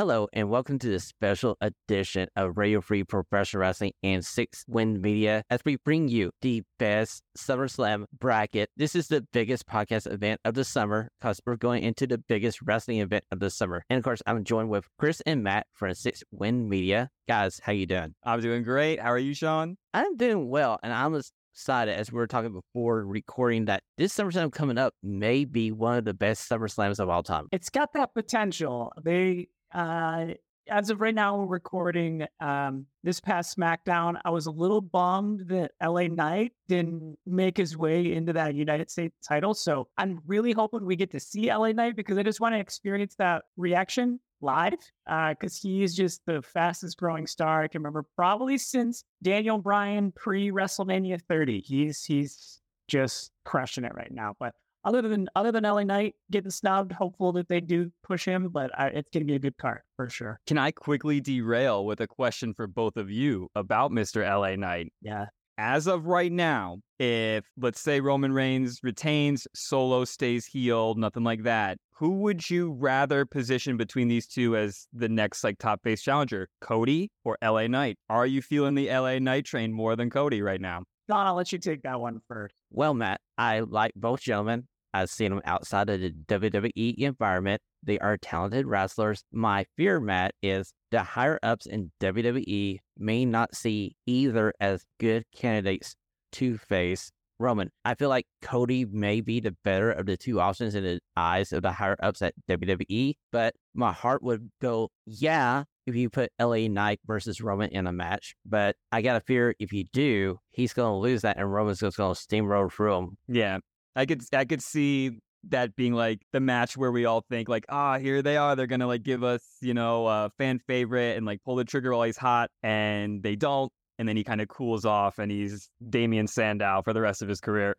Hello, and welcome to the special edition of Radio Free Professional Wrestling and Six Win Media as we bring you the best SummerSlam bracket. This is the biggest podcast event of the summer because we're going into the biggest wrestling event of the summer. And of course, I'm joined with Chris and Matt from Six Win Media. Guys, how you doing? I'm doing great. How are you, Shawn? I'm doing well, and I'm excited as we were talking before recording that this SummerSlam coming up may be one of the best SummerSlams of all time. It's got that potential. They uh, as of right now, we're recording um, this past SmackDown. I was a little bummed that LA Knight didn't make his way into that United States title. So I'm really hoping we get to see LA Knight because I just want to experience that reaction live because uh, he is just the fastest growing star I can remember probably since Daniel Bryan pre WrestleMania 30. He's he's just crushing it right now. But other than other than LA Knight getting snubbed, hopeful that they do push him, but I, it's going to be a good card for sure. Can I quickly derail with a question for both of you about Mr. LA Knight? Yeah. As of right now, if let's say Roman Reigns retains, Solo stays healed, nothing like that, who would you rather position between these two as the next like top face challenger, Cody or LA Knight? Are you feeling the LA Knight train more than Cody right now? Don, I'll let you take that one first. Well, Matt, I like both gentlemen. I've seen them outside of the WWE environment. They are talented wrestlers. My fear, Matt, is the higher ups in WWE may not see either as good candidates to face Roman. I feel like Cody may be the better of the two options in the eyes of the higher ups at WWE, but my heart would go, yeah, if you put LA Knight versus Roman in a match. But I got to fear if you do, he's going to lose that and Roman's just going to steamroll through him. Yeah. I could I could see that being like the match where we all think like ah here they are they're gonna like give us you know a fan favorite and like pull the trigger while he's hot and they don't and then he kind of cools off and he's Damien Sandow for the rest of his career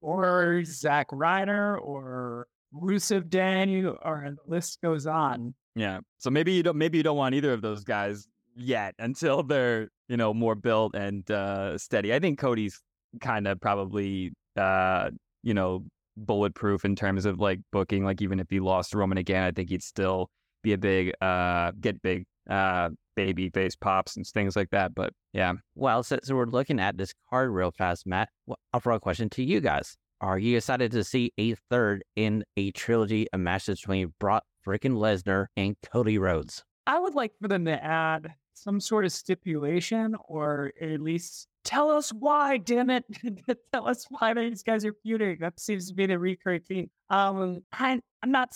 or Zack Ryder or Rusev Day or the list goes on yeah so maybe you don't maybe you don't want either of those guys yet until they're you know more built and uh steady I think Cody's kind of probably uh, you know, bulletproof in terms of like booking. Like even if he lost Roman again, I think he'd still be a big, uh, get big, uh, baby face pops and things like that. But yeah. Well, so, so we're looking at this card real fast, Matt. Well, I'll throw a question to you guys. Are you excited to see a third in a trilogy of matches between Brock freaking Lesnar and Cody Rhodes? I would like for them to add some sort of stipulation or at least tell us why, damn it. tell us why these guys are feuding. That seems to be the recurring theme. Um, I, I'm not.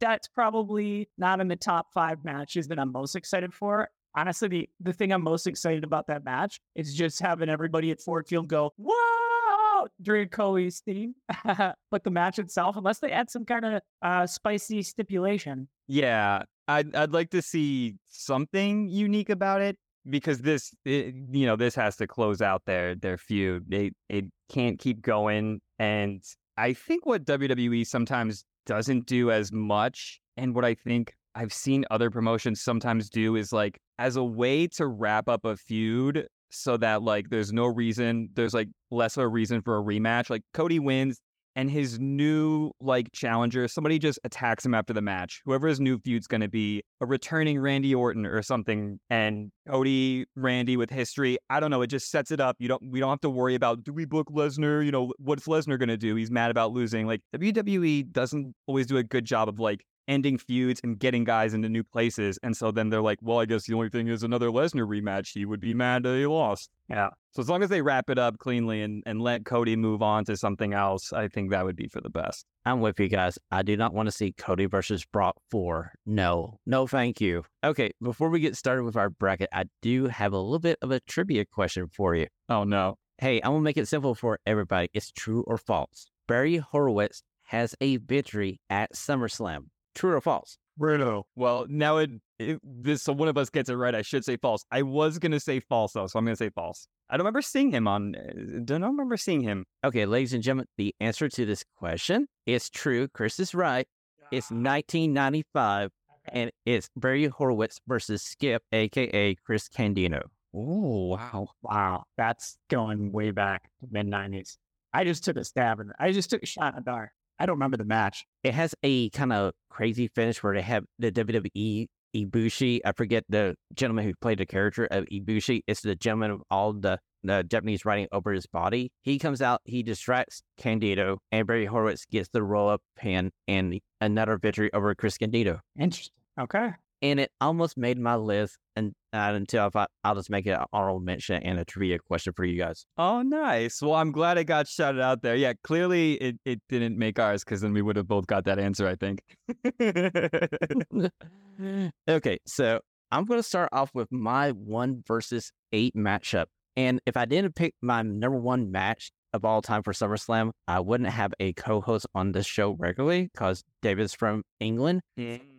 That's probably not in the top five matches that I'm most excited for. Honestly, the, the thing I'm most excited about that match is just having everybody at Ford Field go, whoa, during Cody's theme. but the match itself, unless they add some kind of uh, spicy stipulation. Yeah, I'd, I'd like to see something unique about it because this it, you know this has to close out their their feud they it can't keep going and i think what wwe sometimes doesn't do as much and what i think i've seen other promotions sometimes do is like as a way to wrap up a feud so that like there's no reason there's like less of a reason for a rematch like cody wins and his new like challenger, somebody just attacks him after the match. Whoever his new feud's going to be, a returning Randy Orton or something, and Cody Randy with history. I don't know. It just sets it up. You don't. We don't have to worry about do we book Lesnar? You know what's Lesnar going to do? He's mad about losing. Like WWE doesn't always do a good job of like ending feuds and getting guys into new places. And so then they're like, well, I guess the only thing is another Lesnar rematch. He would be mad that he lost. Yeah. So as long as they wrap it up cleanly and, and let Cody move on to something else, I think that would be for the best. I'm with you guys. I do not want to see Cody versus Brock 4. No, no, thank you. Okay, before we get started with our bracket, I do have a little bit of a trivia question for you. Oh, no. Hey, I'm going to make it simple for everybody. It's true or false. Barry Horowitz has a victory at SummerSlam. True or false? Bruno. Well, now it, it, this so one of us gets it right. I should say false. I was gonna say false though, so I'm gonna say false. I don't remember seeing him on. Uh, don't remember seeing him. Okay, ladies and gentlemen, the answer to this question is true. Chris is right. It's 1995, and it's Barry Horowitz versus Skip, aka Chris Candido. Oh wow, wow, that's going way back to mid 90s. I just took a stab and I just took a shot in the dark. I don't remember the match. It has a kind of crazy finish where they have the WWE Hakushi. I forget the gentleman who played the character of Hakushi. It's the gentleman of all the, the Japanese writing over his body. He comes out, he distracts Candido, and Barry Horowitz gets the roll up pin and another victory over Chris Candido. Interesting. Okay. And it almost made my list, and uh, until I thought I'll just make it an honorable mention and a trivia question for you guys. Oh, nice. Well, I'm glad it got shouted out there. Yeah, clearly it, it didn't make ours because then we would have both got that answer, I think. okay, so I'm going to start off with my one versus eight matchup. And if I didn't pick my number one match of all time for SummerSlam, I wouldn't have a co host on this show regularly because David's from England.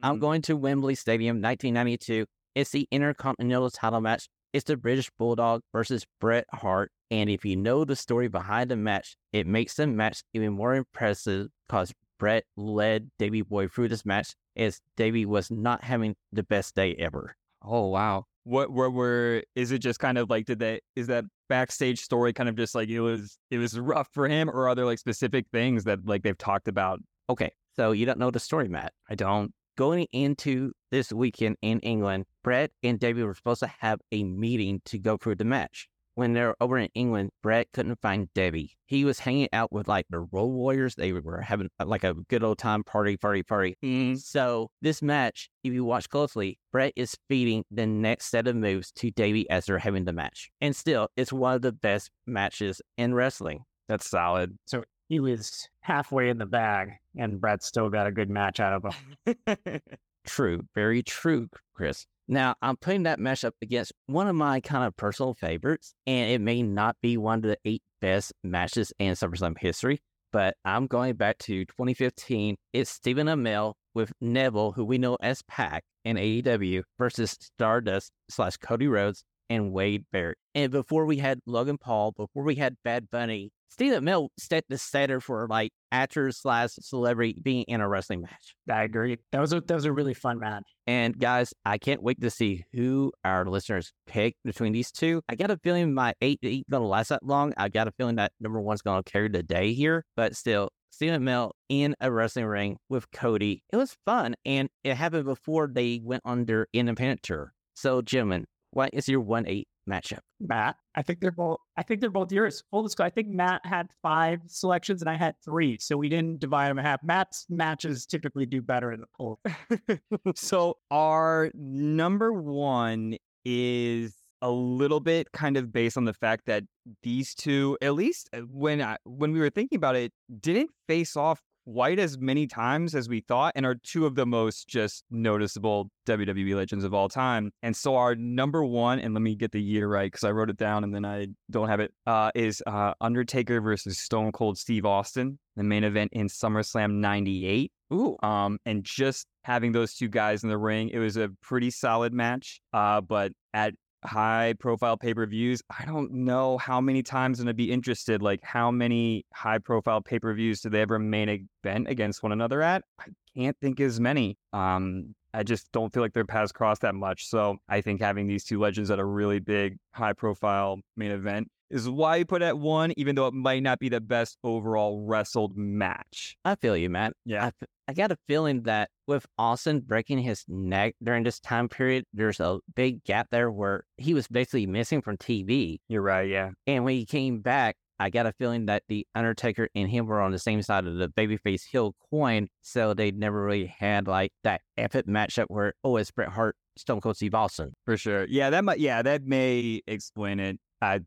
I'm going to Wembley Stadium, 1992. It's the Intercontinental title match. It's the British Bulldog versus Bret Hart. And if you know the story behind the match, it makes the match even more impressive because Bret led Davey Boy through this match as Davey was not having the best day ever. Oh wow. What were were is it just kind of like did they is that backstage story kind of just like it was it was rough for him or are there like specific things that like they've talked about? Okay, so you don't know the story, Matt. I don't. Going into this weekend in England, Bret and Davey were supposed to have a meeting to go through the match. When they were over in England, Bret couldn't find Davey. He was hanging out with like the Road Warriors. They were having uh, like a good old time party, party, party. So this match, if you watch closely, Bret is feeding the next set of moves to Davey as they're having the match. And still, it's one of the best matches in wrestling. That's solid. So he was halfway in the bag, and Bret still got a good match out of him. True, very true, Chris. Now, I'm putting that match up against one of my kind of personal favorites, and it may not be one of the eight best matches in SummerSlam history, but I'm going back to 2015. It's Stephen Amell with Neville, who we know as Pac in AEW, versus Stardust slash Cody Rhodes and Wade Barrett. And before we had Logan Paul, before we had Bad Bunny, Stephen Amell set the standard for like actors slash celebrity being in a wrestling match. I agree. That was a that was a really fun match. And guys, I can't wait to see who our listeners pick between these two. I got a feeling my eight ain't gonna last that long. I got a feeling that number one's gonna carry the day here, but still. Stephen Amell in a wrestling ring with Cody. It was fun, and it happened before they went on their independent tour. So, gentlemen, what is your one eight matchup? Matt, I think they're both. I think they're both yours. Full disclosure, I think Matt had five selections and I had three, so we didn't divide them in half. Matt's matches typically do better in the poll. so our number one is a little bit kind of based on the fact that these two, at least uh, when I, when we were thinking about it, didn't face off quite as many times as we thought and are two of the most just noticeable WWE legends of all time. And so our number one, and let me get the year right because I wrote it down and then I don't have it, uh, is uh, Undertaker versus Stone Cold Steve Austin, the main event in SummerSlam 98. Ooh. Um, and just having those two guys in the ring, it was a pretty solid match. Uh, but at high profile pay per views, I don't know how many times I'm going to be interested. Like, how many high profile pay per views do they ever main event against one another at? I can't think as many. Um, I just don't feel like their paths cross that much. So I think having these two legends at a really big, high profile main event is why you put at one, even though it might not be the best overall wrestled match. I feel you, Matt. Yeah. I, f- I got a feeling that with Austin breaking his neck during this time period, there's a big gap there where he was basically missing from TV. You're right. Yeah. And when he came back, I got a feeling that the Undertaker and him were on the same side of the babyface heel coin, so they never really had like that epic matchup where oh, it's Bret Hart, Stone Cold Steve Austin. For sure. Yeah, that might. Yeah, that may explain it.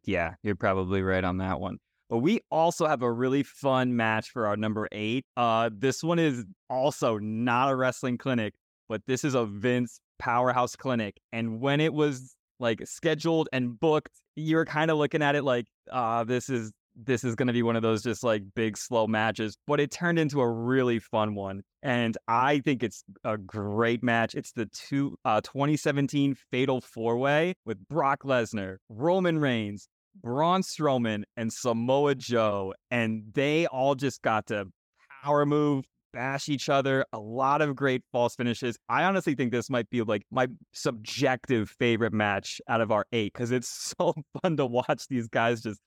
Yeah, you're probably right on that one. But we also have a really fun match for our number eight. Uh, this one is also not a wrestling clinic, but this is a Vince powerhouse clinic. And when it was like scheduled and booked, you were kind of looking at it like, uh, this is this is going to be one of those just like big slow matches, but it turned into a really fun one. And I think it's a great match. It's the two uh, 2017 Fatal Four Way with Brock Lesnar, Roman Reigns, Braun Strowman, and Samoa Joe. And they all just got to power move, bash each other. A lot of great false finishes. I honestly think this might be like my subjective favorite match out of our eight because it's so fun to watch these guys just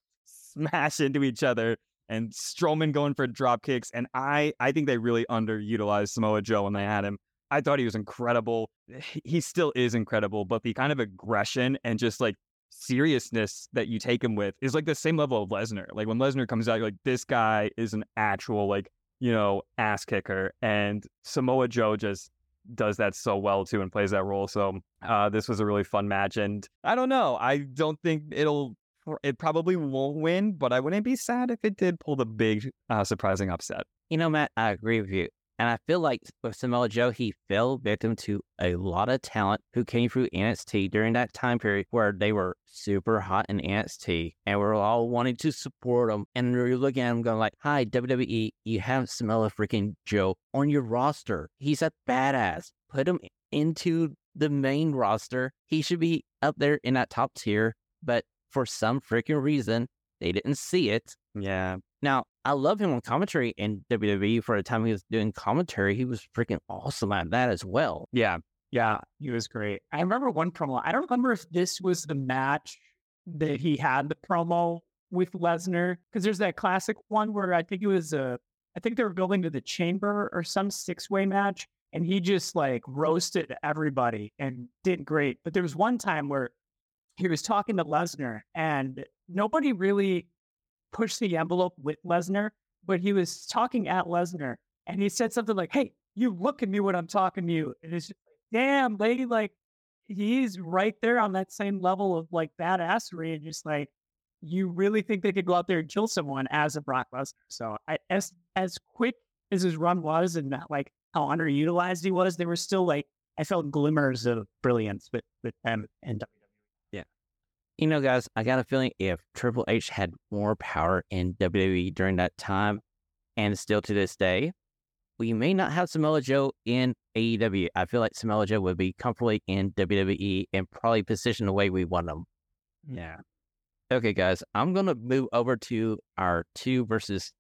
smash into each other and Strowman going for drop kicks. And I, I think they really underutilized Samoa Joe when they had him. I thought he was incredible. He still is incredible, but the kind of aggression and just like seriousness that you take him with is like the same level of Lesnar. Like when Lesnar comes out, you're like, this guy is an actual like, you know, ass kicker. And Samoa Joe just does that so well too and plays that role. So uh, this was a really fun match. And I don't know. I don't think it'll it probably won't win, but I wouldn't be sad if it did pull the big uh, surprising upset. You know, Matt, I agree with you. And I feel like with Samoa Joe, he fell victim to a lot of talent who came through NXT during that time period where they were super hot in NXT and we're all wanting to support them. And you're looking at him going like, hi, WWE, you have Samoa freaking Joe on your roster. He's a badass. Put him into the main roster. He should be up there in that top tier. But for some freaking reason, they didn't see it. Yeah. Now, I love him on commentary in WWE for the time he was doing commentary. He was freaking awesome at that as well. Yeah. Yeah, he was great. I remember one promo. I don't remember if this was the match that he had the promo with Lesnar because there's that classic one where I think it was a, I think they were building to the chamber or some six way match, and he just like roasted everybody and did great. But there was one time where he was talking to Lesnar and nobody really pushed the envelope with Lesnar, but he was talking at Lesnar and he said something like, Hey, you look at me when I'm talking to you. And it's just, damn, lady, like he's right there on that same level of like badassery and just like you really think they could go out there and kill someone as a Brock Lesnar. So I, as as quick as his run was and like how underutilized he was, there were still like I felt glimmers of brilliance with with him and you know, guys, I got a feeling if Triple H had more power in WWE during that time, and still to this day, we may not have Samoa Joe in AEW. I feel like Samoa Joe would be comfortably in WWE and probably positioned the way we want them. Mm. Yeah. Okay, guys, I'm going to move over to our two versus,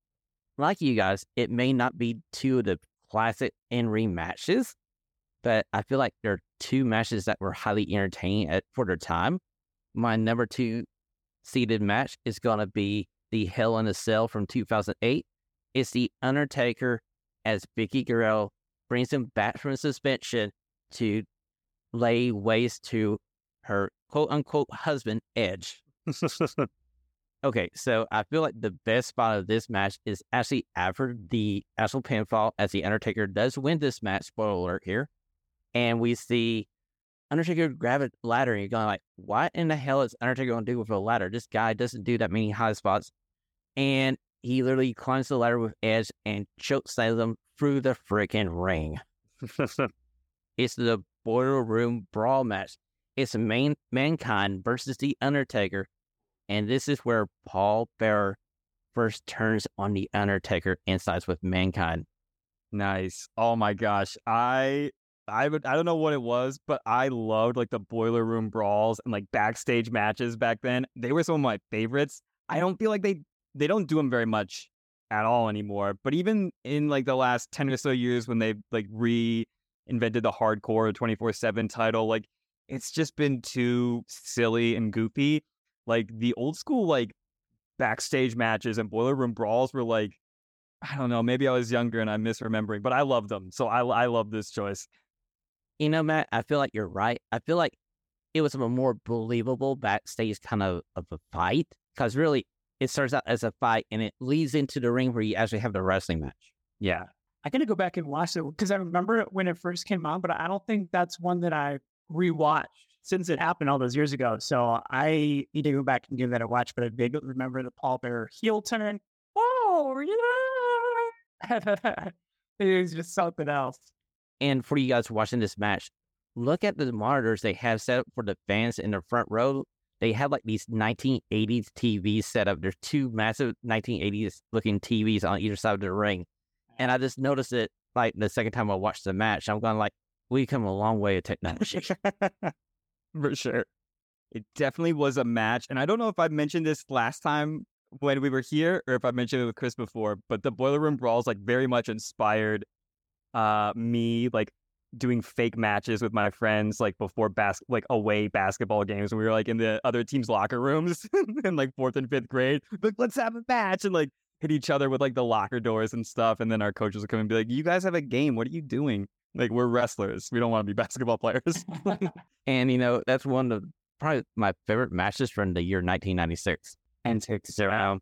like you guys, it may not be two of the classic in ring matches, but I feel like they're two matches that were highly entertaining at, for their time my number two seeded match is going to be the Hell in a Cell from 2008. It's The Undertaker as Vickie Guerrero brings him back from suspension to lay waste to her quote unquote husband, Edge. okay, so I feel like the best spot of this match is actually after the actual pinfall, as The Undertaker does win this match. Spoiler alert here. And we see Undertaker grab a ladder and you're going like, what in the hell is Undertaker going to do with a ladder? This guy doesn't do that many high spots. And he literally climbs the ladder with Edge and chokes them through the freaking ring. it's the Boiler Room Brawl match. It's main Mankind versus The Undertaker. And this is where Paul Bearer first turns on The Undertaker and sides with Mankind. Nice. Oh my gosh. I I would I don't know what it was, but I loved like the boiler room brawls and like backstage matches back then. They were some of my favorites. I don't feel like they they don't do them very much at all anymore. But even in like the last 10 or so years when they like reinvented the hardcore 24/7 title, like it's just been too silly and goofy. Like the old school like backstage matches and boiler room brawls were like I don't know, maybe I was younger and I'm misremembering, but I love them. So I I love this choice. You know, Matt, I feel like you're right. I feel like it was a more believable backstage kind of, of a fight because really it starts out as a fight and it leads into the ring where you actually have the wrestling match. Yeah. I gotta go back and watch it because I remember it when it first came out, but I don't think that's one that I rewatched since it happened all those years ago. So I need to go back and give that a watch. But I vaguely remember the Paul Bearer heel turn. Oh yeah, it was just something else. And for you guys watching this match, look at the monitors they have set up for the fans in the front row. They have like these 1980s TVs set up. There's two massive 1980s looking TVs on either side of the ring. And I just noticed it like the second time I watched the match. I'm going like, we come a long way of technology. for sure. It definitely was a match. And I don't know if I mentioned this last time when we were here or if I mentioned it with Chris before, but the Boiler Room Brawl is like very much inspired uh, me like doing fake matches with my friends like before bas- like away basketball games when we were like in the other team's locker rooms in like fourth and fifth grade like let's have a match and like hit each other with like the locker doors and stuff. And then our coaches would come and be like, "You guys have a game. What are you doing?" Like we're wrestlers. We don't want to be basketball players. And you know, that's one of probably my favorite matches from the year 1996. and six zero,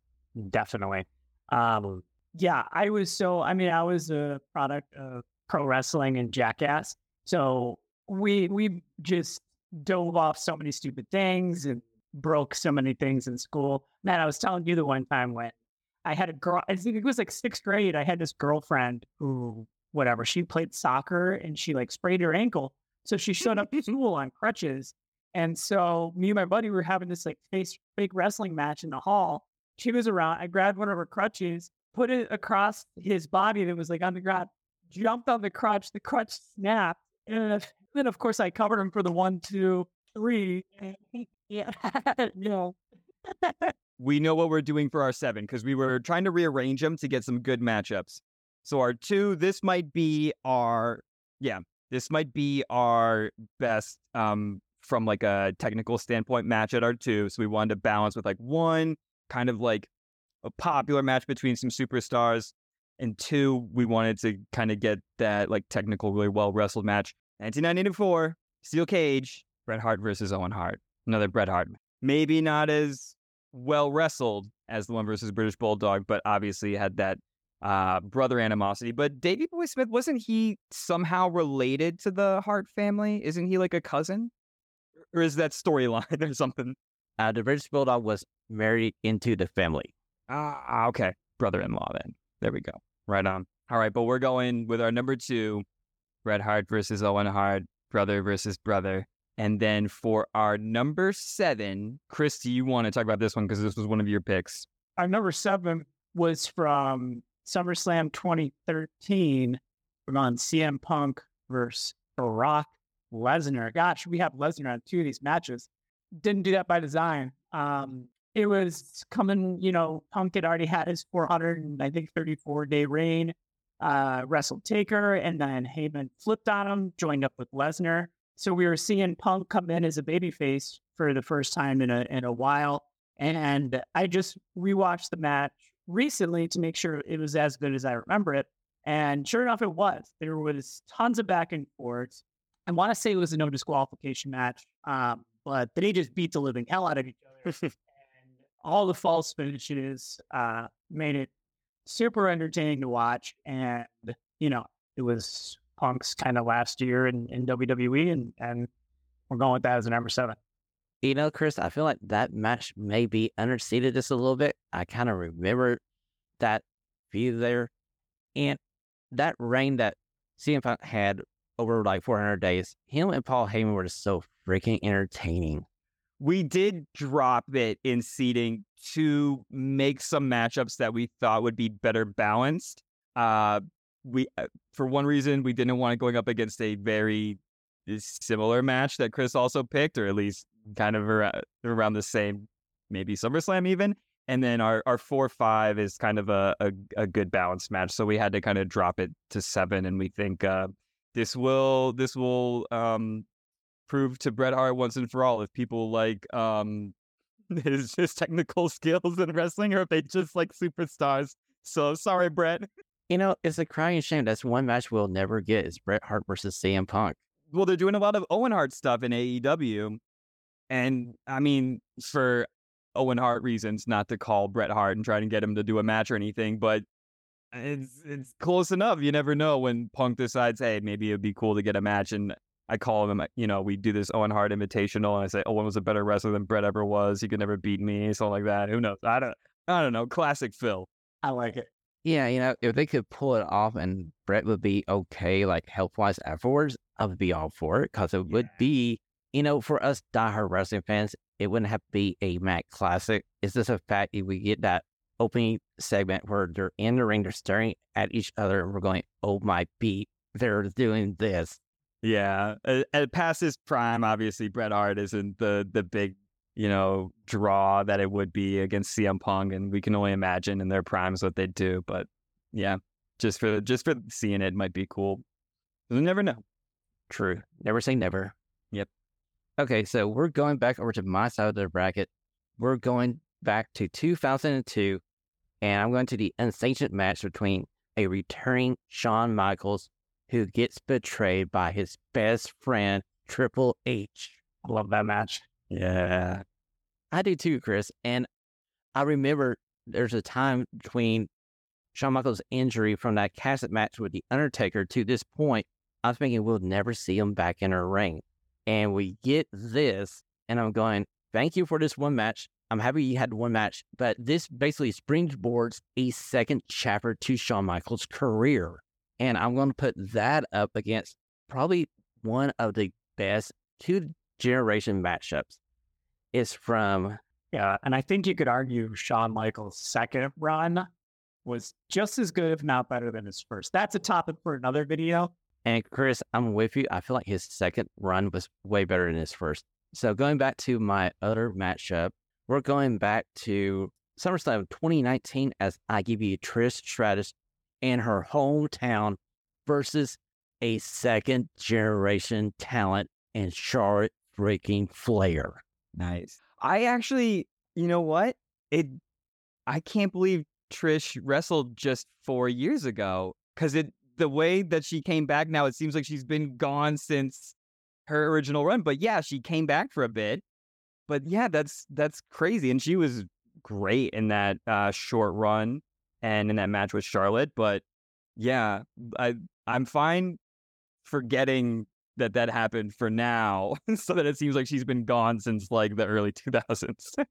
definitely. Um, yeah, I was so. I mean, I was a product of pro wrestling and Jackass, so we we just dove off so many stupid things and broke so many things in school. Man, I was telling you the one time when I had a girl. I think it was like sixth grade. I had this girlfriend who, whatever, she played soccer and she like sprayed her ankle, so she showed up to school on crutches. And so me and my buddy were having this like face fake wrestling match in the hall. She was around. I grabbed one of her crutches, put it across his body that was like on the ground, jumped on the crutch. The crutch snapped. And then, of course, I covered him for the one, two, three. Yeah. no. we know what we're doing for our seven because we were trying to rearrange them to get some good matchups. So our two, this might be our yeah, this might be our best um from like a technical standpoint match at our two. So we wanted to balance with like one kind of like a popular match between some superstars, and two, we wanted to kind of get that like technical, really well wrestled match. 1994, Steel Cage, Bret Hart versus Owen Hart. Another Bret Hart. Maybe not as well wrestled as the one versus British Bulldog, but obviously had that uh, brother animosity. But Davey Boy Smith, wasn't he somehow related to the Hart family? Isn't he like a cousin? Or is that storyline or something? Uh, the British Bulldog was married into the family. Ah, okay. Brother in law then. There we go. Right on. All right, but we're going with our number two, Bret Hart versus Owen Hart, brother versus brother. And then for our number seven, Chris, do you want to talk about this one? Because this was one of your picks. Our number seven was from SummerSlam 2013. We're on CM Punk versus Brock Lesnar. Gosh, we have Lesnar on two of these matches. Didn't do that by design. Um, it was coming, you know, Punk had already had his 400 and I think 34 day reign, uh, wrestled Taker, and then Heyman flipped on him, joined up with Lesnar. So we were seeing Punk come in as a babyface for the first time in a in a while. And I just rewatched the match recently to make sure it was as good as I remember it. And sure enough, it was. There was tons of back and forth. I want to say it was a no disqualification match, um, but they just beat the living hell out of each other. all the false finishes uh, made it super entertaining to watch. And, you know, it was Punk's kind of last year in, in WWE, and, and we're going with that as a number seven. You know, Chris, I feel like that match may be understated just a little bit. I kind of remember that feud there. And that reign that CM Punk had over like 400 days, him and Paul Heyman were just so freaking entertaining. We did drop it in seating to make some matchups that we thought would be better balanced. Uh, we, uh, for one reason, we didn't want it going up against a very similar match that Chris also picked, or at least kind of around, around the same, maybe SummerSlam even. And then our, our four five is kind of a, a, a good balanced match, so we had to kind of drop it to seven, and we think uh, this will this will um, prove to Bret Hart once and for all if people like um, his his technical skills in wrestling, or if they just like superstars. So sorry, Bret. You know, it's a crying shame. That's one match we'll never get is Bret Hart versus CM Punk. well, they're doing a lot of Owen Hart stuff in AEW. And I mean, for Owen Hart reasons, not to call Bret Hart and try and get him to do a match or anything, but it's it's close enough. You never know when Punk decides, hey, maybe it'd be cool to get a match. And I call him, you know, we do this Owen Hart invitational, and I say Owen was a better wrestler than Bret ever was. He could never beat me, something like that. Who knows? I don't, I don't know. Classic Phil. I like it. Yeah, you know, if they could pull it off and Bret would be okay, like health wise afterwards, I would be all for it because it would be, you know, for us diehard wrestling fans, it wouldn't have to be a Mac classic. It's just a fact if we get that opening segment where they're in the ring, they're staring at each other, and we're going, oh my beat, they're doing this. Yeah, uh, at past his prime, obviously Bret Hart isn't the the big you know draw that it would be against CM Punk, and we can only imagine in their primes what they'd do. But yeah, just for just for seeing it might be cool. You never know. True. Never say never. Yep. Okay, so we're going back over to my side of the bracket. We're going back to 2002, And I'm going to the unsanctioned match between a returning Shawn Michaels who gets betrayed by his best friend, Triple H. I love that match. Yeah. I do too, Chris. And I remember there's a time between Shawn Michaels' injury from that casket match with The Undertaker to this point. I was thinking we'll never see him back in a ring. And we get this, and I'm going, thank you for this one match. I'm happy you had one match, but this basically springboards a second chapter to Shawn Michaels' career. And I'm going to put that up against probably one of the best two generation matchups. It's from Yeah, and I think you could argue Shawn Michaels' second run was just as good, if not better, than his first. That's a topic for another video. And Chris, I'm with you. I feel like his second run was way better than his first. So going back to my other matchup, we're going back to SummerSlam 2019 as I give you Trish Stratus in her hometown versus a second generation talent and Charlotte freaking Flair. Nice. I actually, you know what? It, I can't believe Trish wrestled just four years ago because it, the way that she came back now, it seems like she's been gone since her original run. But yeah, she came back for a bit. But yeah, that's that's crazy, and she was great in that uh, short run and in that match with Charlotte. But yeah, I I'm fine forgetting that that happened for now, so that it seems like she's been gone since like the early 2000s.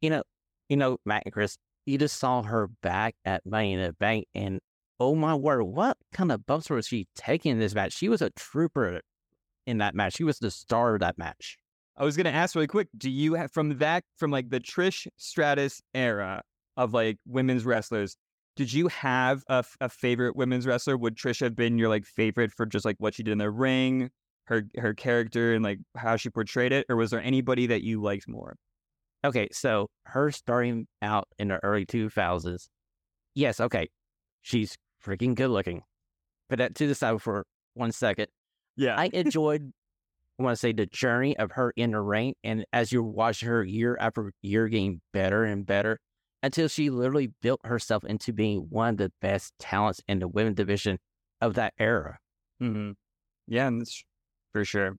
You know, you know, Matt and Chris, you just saw her back at Money in the Bank, and oh my word, what kind of bumps was she taking in this match? She was a trooper in that match. She was the star of that match. I was gonna ask really quick, do you have from that from like the Trish Stratus era of like women's wrestlers, did you have a, f- a favorite women's wrestler? Would Trish have been your like favorite for just like what she did in the ring, her her character and like how she portrayed it, or was there anybody that you liked more? Okay, so her starting out in the early 2000s, yes, okay, she's freaking good looking. But that to the side for one second. Yeah, I enjoyed, I want to say, the journey of her in the ring. And as you watch her year after year getting better and better until she literally built herself into being one of the best talents in the women division of that era. mm-hmm. yeah, that's for sure.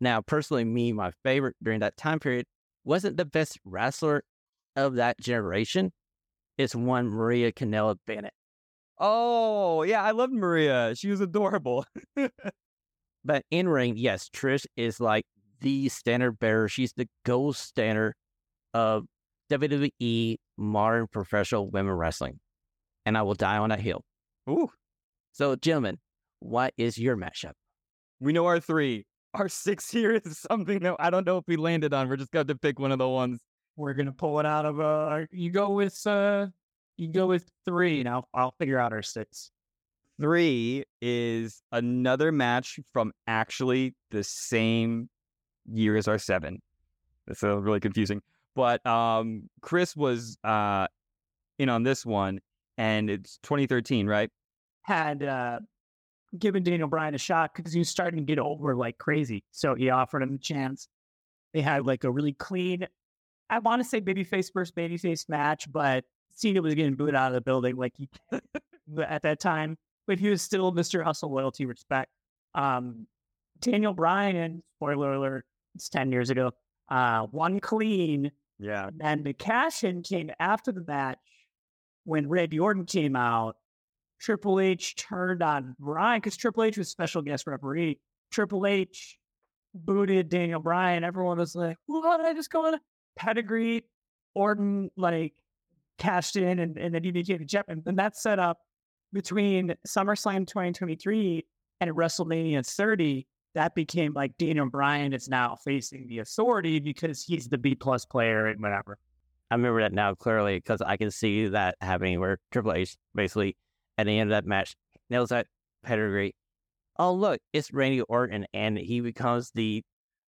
Now, personally, me, my favorite during that time period wasn't the best wrestler of that generation. It's one Maria Kanellis Bennett. Oh yeah, I loved Maria. She was adorable. But in ring, yes, Trish is like the standard bearer. She's the gold standard of WWE modern professional women wrestling. And I will die on that hill. Ooh, So, gentlemen, what is your matchup? we know our three. Our six here is something that I don't know if we landed on. We're just going to pick one of the ones. We're gonna pull it out of uh you go with uh you go with three and I'll I'll figure out our six. Three is another match from actually the same year as our seven. That's uh, really confusing. But um, Chris was uh, in on this one, and it's 2013, right? Had uh given Daniel Bryan a shot because he was starting to get over like crazy. So he offered him a chance. They had like a really clean, I want to say babyface versus babyface match, but Cena was getting booed out of the building like he at that time. But he was still Mr. Hustle loyalty respect. Um, Daniel Bryan, spoiler alert, it's 10 years ago, uh, won clean. Yeah. And cash in came after the match when Randy Orton came out. Triple H turned on Bryan because Triple H was special guest referee. Triple H booted Daniel Bryan. Everyone was like, "What? I just going pedigree." Orton like cashed in, and, and then he became a champion. And that set up between SummerSlam 2023 and WrestleMania 30. That became like Daniel Bryan is now facing the authority because he's the B plus player and whatever. I remember that now clearly because I can see that happening where Triple H basically at the end of that match nails that pedigree. Oh, look, it's Randy Orton, and he becomes the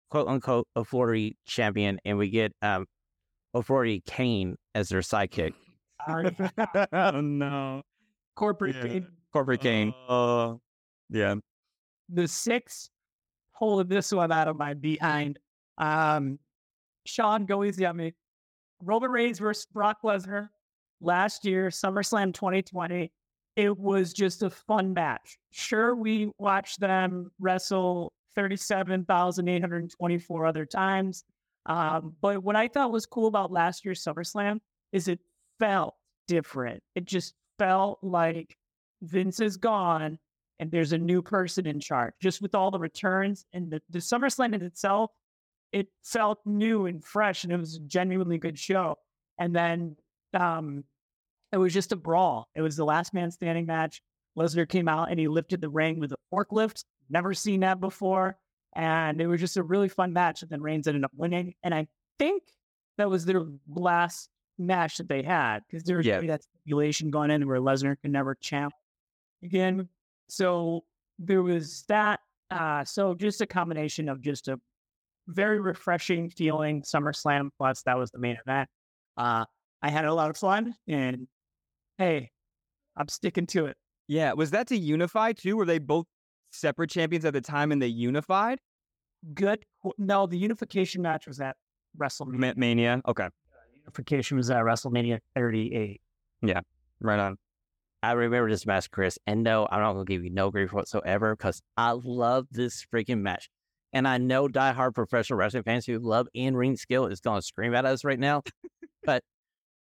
quote unquote authority champion, and we get um authority Kane as their sidekick. Oh no. Corporate Yeah. game. Corporate Kane. Uh, yeah. the six pulling this one out of my behind. Um, Shawn, go easy on me. Roman Reigns versus Brock Lesnar. last year, SummerSlam 2020, it was just a fun match. Sure, we watched them wrestle 37,824 other times. Um, but what I thought was cool about last year's SummerSlam is it felt different. It just felt like Vince is gone and there's a new person in charge. Just with all the returns and the, the SummerSlam in itself, it felt new and fresh and it was a genuinely good show. And then um, it was just a brawl. It was the last man standing match. Lesnar came out and he lifted the ring with a forklift. Never seen that before. And it was just a really fun match. And then Reigns ended up winning. And I think that was their last match that they had because there was Yeah. that stipulation going in where Lesnar could never champ again. So there was that. Uh, so just a combination of just a very refreshing feeling SummerSlam. Plus, that was the main event. Uh, I had a lot of fun, and hey, I'm sticking to it. Yeah, was that to unify too? Were they both separate champions at the time and they unified? Good. No, the unification match was at WrestleMania. Mania. Okay, Unification was at WrestleMania 38. Yeah. right on. I remember this match, Chris, and no, I'm not gonna give you no grief whatsoever because I love this freaking match. And I know diehard professional wrestling fans who love in-ring skill is gonna scream at us right now. but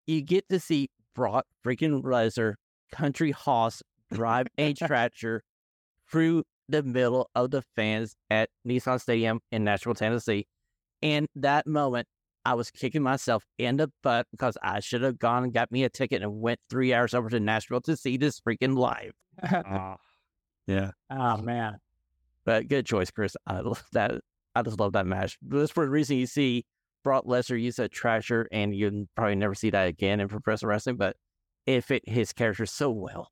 you get to see Brock freaking Lesnar, country hoss, drive a tractor through the middle of the fans at Nissan Stadium in Nashville, Tennessee. And that moment, I was kicking myself in the butt because I should have gone and got me a ticket and went three hours over to Nashville to see this freaking live. Ah, yeah. oh man. But good choice, Chris. I love that. I just love that match. That's for the reason you see Brock Lesnar use a trasher, and you'll probably never see that again in professional wrestling. But it fit his character so well.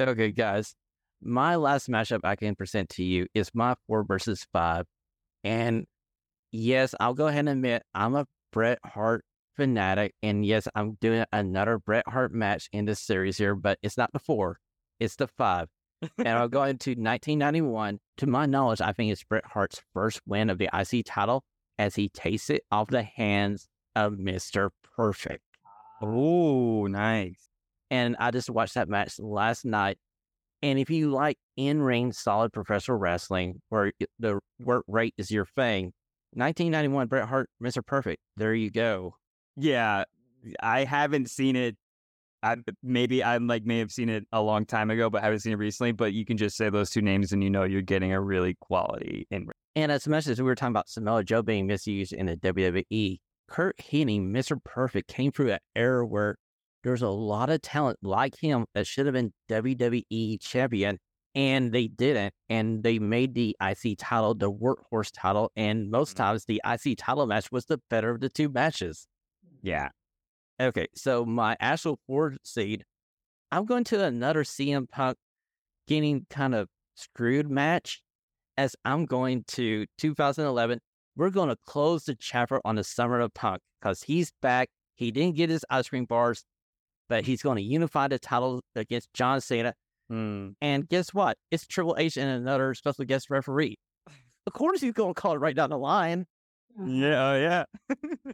Okay, guys, my last matchup I can present to you is my four versus five, and yes, I'll go ahead and admit I'm a Bret Hart fanatic, and yes, I'm doing another Bret Hart match in this series here, but it's not the four, it's the five and I'll go into 1991. To my knowledge, I think it's Bret Hart's first win of the IC title as he takes it off the hands of Mr. Perfect. Oh, nice. And I just watched that match last night. And if you like in ring solid professional wrestling where the work rate is your thing, 1991 Bret Hart, Mr. Perfect, there you go. Yeah, I haven't seen it. I maybe I like may have seen it a long time ago, but I haven't seen it recently. But you can just say those two names, and you know you're getting a really quality in. And as much as we were talking about Samoa Joe being misused in the WWE, Curt Hennig, Mr. Perfect, came through an era where there's a lot of talent like him that should have been WWE champion, and they didn't. And they made the IC title the workhorse title, and most Mhm. times the IC title match was the better of the two matches. Yeah, Okay, so my actual four seed, I'm going to another CM Punk getting kind of screwed match as I'm going to 2011. We're going to close the chapter on the summer of Punk because he's back. He didn't get his ice cream bars, but he's going to unify the title against John Cena. Hmm. And guess what? It's Triple H and another special guest referee. Of course, he's going to call it right down the line. yeah, oh, yeah,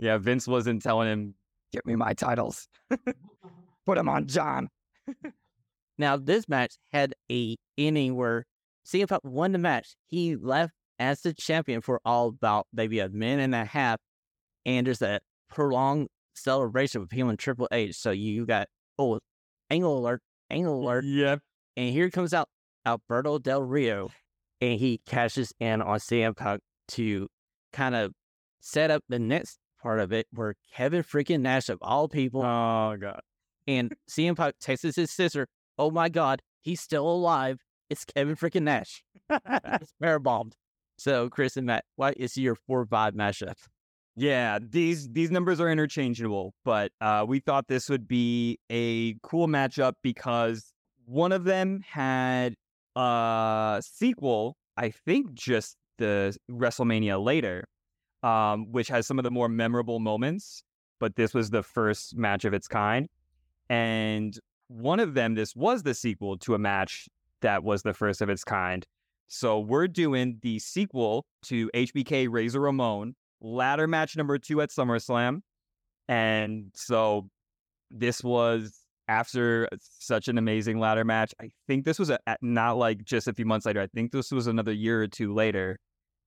yeah. Vince wasn't telling him, "Get me my titles, put them on John." Now, this match had a inning where CM Punk won the match. He left as the champion for all about maybe a minute and a half, and there's a prolonged celebration with him and Triple H. So you got oh, angle alert, angle alert, Yep. and here comes out Alberto Del Rio, and he cashes in on CM Punk to kind of set up the next part of it, where Kevin freaking Nash of all people Oh god. and CM Punk texts his sister, "Oh my God, he's still alive! It's Kevin freaking Nash. it's power bombed." So, Chris and Matt, what is your four five mashup? Yeah, these these numbers are interchangeable, but uh, we thought this would be a cool matchup because one of them had a sequel, I think, just the WrestleMania later, um, which has some of the more memorable moments. But this was the first match of its kind, and one of them, this was the sequel to a match that was the first of its kind. So we're doing the sequel to HBK Razor Ramon ladder match number two at SummerSlam. And so this was after such an amazing ladder match. I think this was a, not like just a few months later. I think this was another year or two later.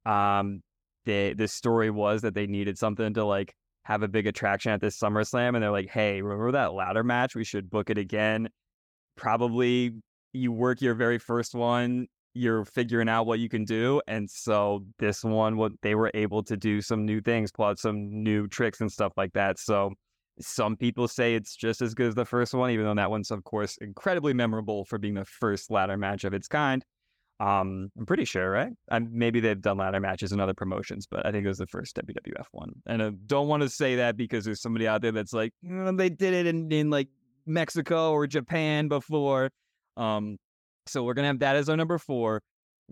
Um, the the story was that they needed something to like have a big attraction at this SummerSlam, and they're like, "Hey, remember that ladder match? We should book it again." Probably you work your very first one, you're figuring out what you can do, and so this one, what they were able to do some new things, pull out some new tricks and stuff like that. So some people say it's just as good as the first one, even though that one's, of course, incredibly memorable for being the first ladder match of its kind. Um, I'm pretty sure, right? And maybe they've done ladder matches in other promotions, but I think it was the first WWF one. And I don't want to say that because there's somebody out there that's like, mm, they did it in, in like Mexico or Japan before. Um, so we're gonna have that as our number four,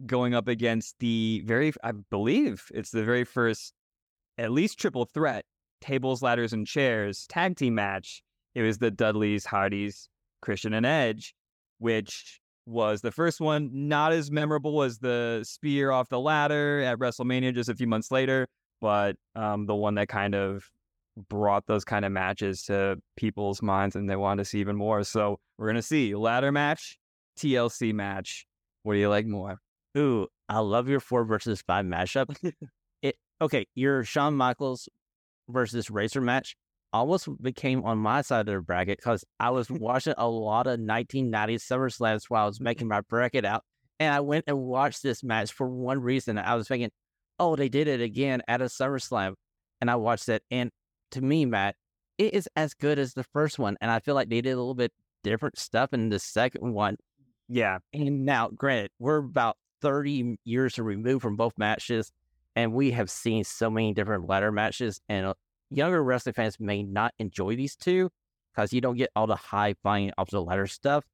going up against the very, I believe it's the very first, at least triple threat tables, ladders, and chairs tag team match. It was the Dudleys, Hardys, Christian, and Edge, which was the first one, not as memorable as the spear off the ladder at WrestleMania just a few months later, but um, the one that kind of brought those kind of matches to people's minds and they wanted to see even more. So we're going to see ladder match, TLC match. What do you like more? Ooh, I love your four versus five matchup. it okay, your Shawn Michaels versus Razor match almost became on my side of the bracket because I was watching a lot of 1990 SummerSlams while I was making my bracket out. And I went and watched this match for one reason. I was thinking, oh, they did it again at a SummerSlam. And I watched it. And to me, Matt, it is as good as the first one. And I feel like they did a little bit different stuff in the second one. Yeah. And now, granted, we're about 30 years removed from both matches and we have seen so many different ladder matches, and uh, younger wrestling fans may not enjoy these two because you don't get all the high flying off the ladder stuff.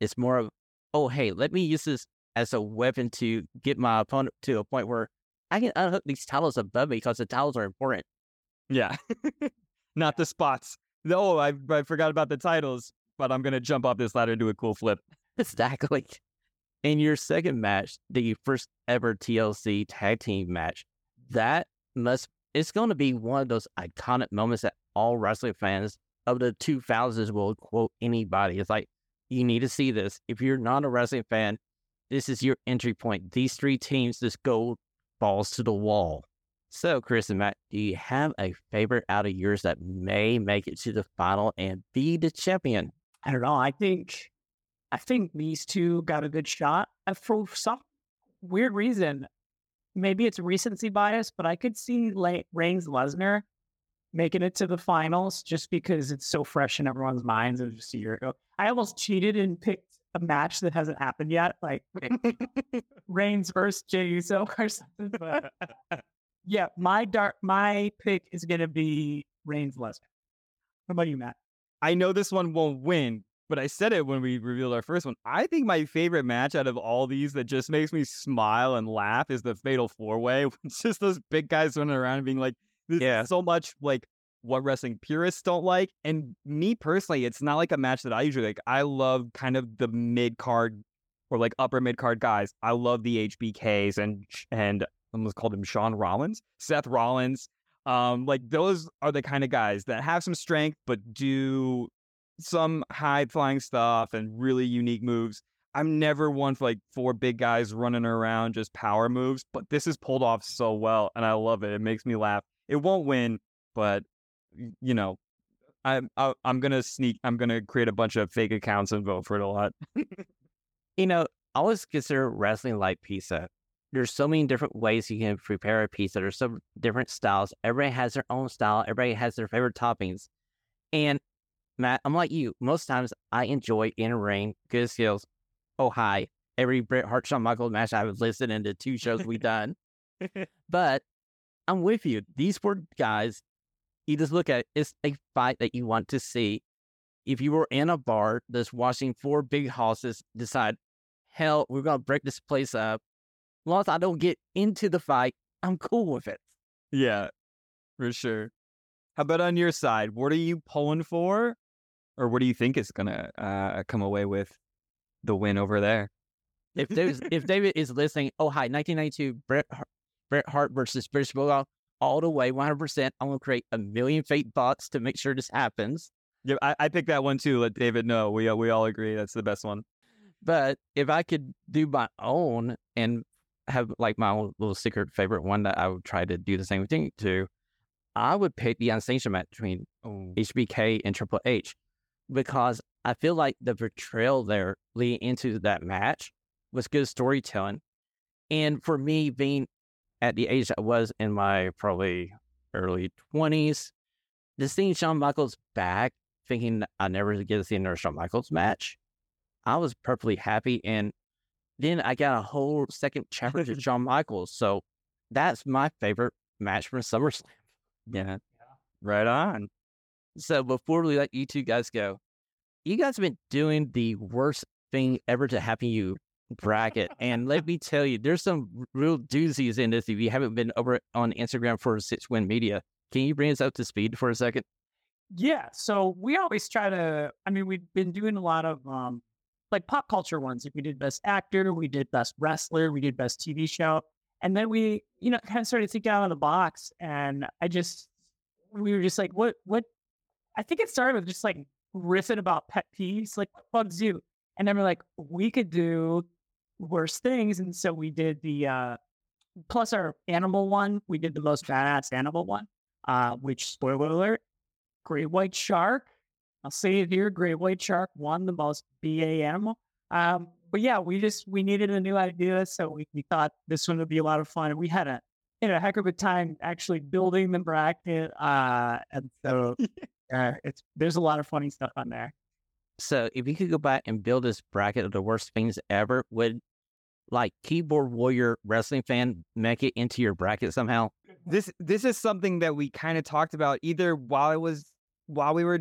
It's more of, oh, hey, let me use this as a weapon to get my opponent to a point where I can unhook these titles above me because the titles are important. Yeah, not the spots. No, I, I forgot about the titles, but I'm going to jump off this ladder and do a cool flip. Exactly in your second match, the first ever TLC tag team match, that must it's going to be one of those iconic moments that all wrestling fans of the 2000s will quote anybody. It's like you need to see this. If you're not a wrestling fan, this is your entry point. These three teams just go balls to the wall. So, Chris and Matt, do you have a favorite out of yours that may make it to the final and be the champion? I don't know. I think I think these two got a good shot. And for some weird reason, maybe it's recency bias, but I could see Le- Reigns Lesnar making it to the finals just because it's so fresh in everyone's minds. It was just a year ago. I almost cheated and picked a match that hasn't happened yet, like Reigns versus Jey Uso or something. But yeah, my dark my pick is gonna be Reigns Lesnar. How about you, Matt? I know this one won't win, but I said it when we revealed our first one. I think my favorite match out of all these that just makes me smile and laugh is the Fatal Four Way. It's just those big guys running around and being like, "This yeah. is so much like what wrestling purists don't like." And me personally, it's not like a match that I usually like. I love kind of the mid card or like upper mid card guys. I love the HBKs and and I almost called him Sean Rollins, Seth Rollins. Um, like those are the kind of guys that have some strength but do some high flying stuff and really unique moves. I'm never one for like four big guys running around just power moves, but this is pulled off so well, and I love it. It makes me laugh. It won't win, but you know, I'm I, am i am gonna sneak. I'm gonna create a bunch of fake accounts and vote for it a lot. you know, I always consider wrestling like pizza. There's so many different ways you can prepare a pizza. There's so different styles. Everybody has their own style. Everybody has their favorite toppings, and Matt, I'm like you. Most times I enjoy in a ring, good skills. Oh, hi. Every Bret Hart Shawn Michaels match I was listening to two shows we done. but I'm with you. These four guys, you just look at it, it's a fight that you want to see. If you were in a bar that's watching four big hosses decide, hell, we're going to break this place up. As long as I don't get into the fight, I'm cool with it. Yeah, for sure. How about on your side? What are you pulling for? Or what do you think is gonna uh, come away with the win over there? If there's if David is listening, oh hi, 1992 Bret Bret Hart versus British Bulldog, all the way, 100. percent I'm gonna create a million fake bots to make sure this happens. Yeah, I, I picked that one too. Let David know. We uh, we all agree that's the best one. But if I could do my own and have like my own little secret favorite one that I would try to do the same thing to, I would pick the unsanctioned match between Oh, HBK and Triple H because I feel like the portrayal there leading into that match was good storytelling. And for me, being at the age I was in my probably early 20s, just seeing Shawn Michaels back, thinking I never get to see another Shawn Michaels match, I was perfectly happy. And then I got a whole second chapter to Shawn Michaels. So that's my favorite match from SummerSlam. yeah. Right on. So before we let you two guys go, you guys have been doing the worst thing ever to happen to you bracket. and let me tell you, there's some real doozies in this. If you haven't been over on Instagram for Six Win Media, can you bring us up to speed for a second? Yeah. So we always try to, I mean, we've been doing a lot of um like pop culture ones. Like we did best actor, we did best wrestler, we did best TV show. And then we, you know, kind of started thinking out of the box. And I just, we were just like, what, what, I think it started with just like riffing about pet peeves, like what bugs you. And then we're like, we could do worse things. And so we did the, uh, plus our animal one, we did the most badass animal one, uh, which spoiler alert, great white shark. I'll say it here, great white shark won the most BA animal. Um, but yeah, we just we needed a new idea, so we, we thought this one would be a lot of fun. And we had a had a heck of a time actually building the bracket, uh, and so uh, it's there's a lot of funny stuff on there. So if you could go back and build this bracket of the worst things ever, would like keyboard warrior wrestling fan make it into your bracket somehow? This this is something that we kind of talked about either while I was while we were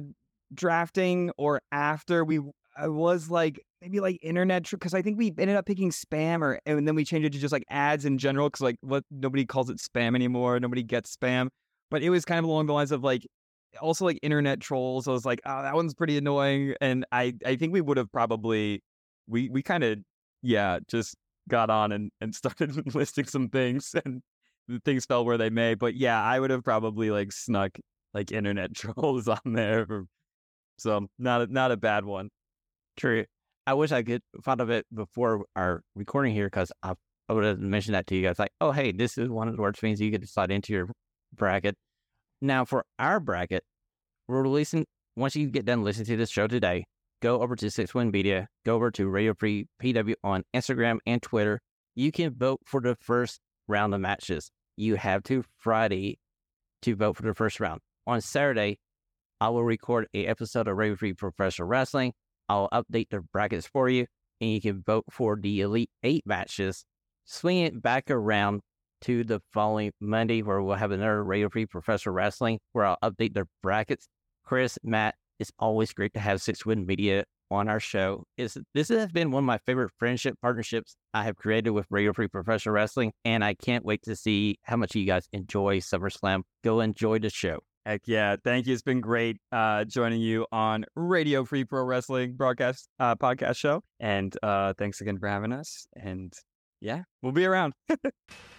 drafting or after we I was like maybe like internet because I think we ended up picking spam or and then we changed it to just like ads in general because like what nobody calls it spam anymore nobody gets spam but it was kind of along the lines of like also like internet trolls I was like oh that one's pretty annoying and I I think we would have probably we we kind of yeah just got on and and started listing some things and the things fell where they may but yeah I would have probably like snuck like internet trolls on there so not a, not a bad one True. I wish I could thought of it before our recording here because I, I would have mentioned that to you guys. Like, oh, hey, this is one of the worst things you could slide into your bracket. Now, for our bracket, we're releasing, once you get done listening to this show today, go over to Six Win Media, go over to Radio Free PW on Instagram and Twitter. You can vote for the first round of matches. You have to Friday to vote for the first round. On Saturday, I will record a episode of Radio Free Professional Wrestling. I'll update the brackets for you, and you can vote for the Elite Eight matches. Swing it back around to the following Monday, where we'll have another Radio Free Professional Wrestling, where I'll update the brackets. Chris, Matt, it's always great to have Six Win Media on our show. It's, this has been one of my favorite friendship partnerships I have created with Radio Free Professional Wrestling, and I can't wait to see how much you guys enjoy SummerSlam. Go enjoy the show. Heck yeah. Thank you. It's been great uh, joining you on Radio Free Pro Wrestling broadcast uh, podcast show. And uh, thanks again for having us. And yeah, we'll be around.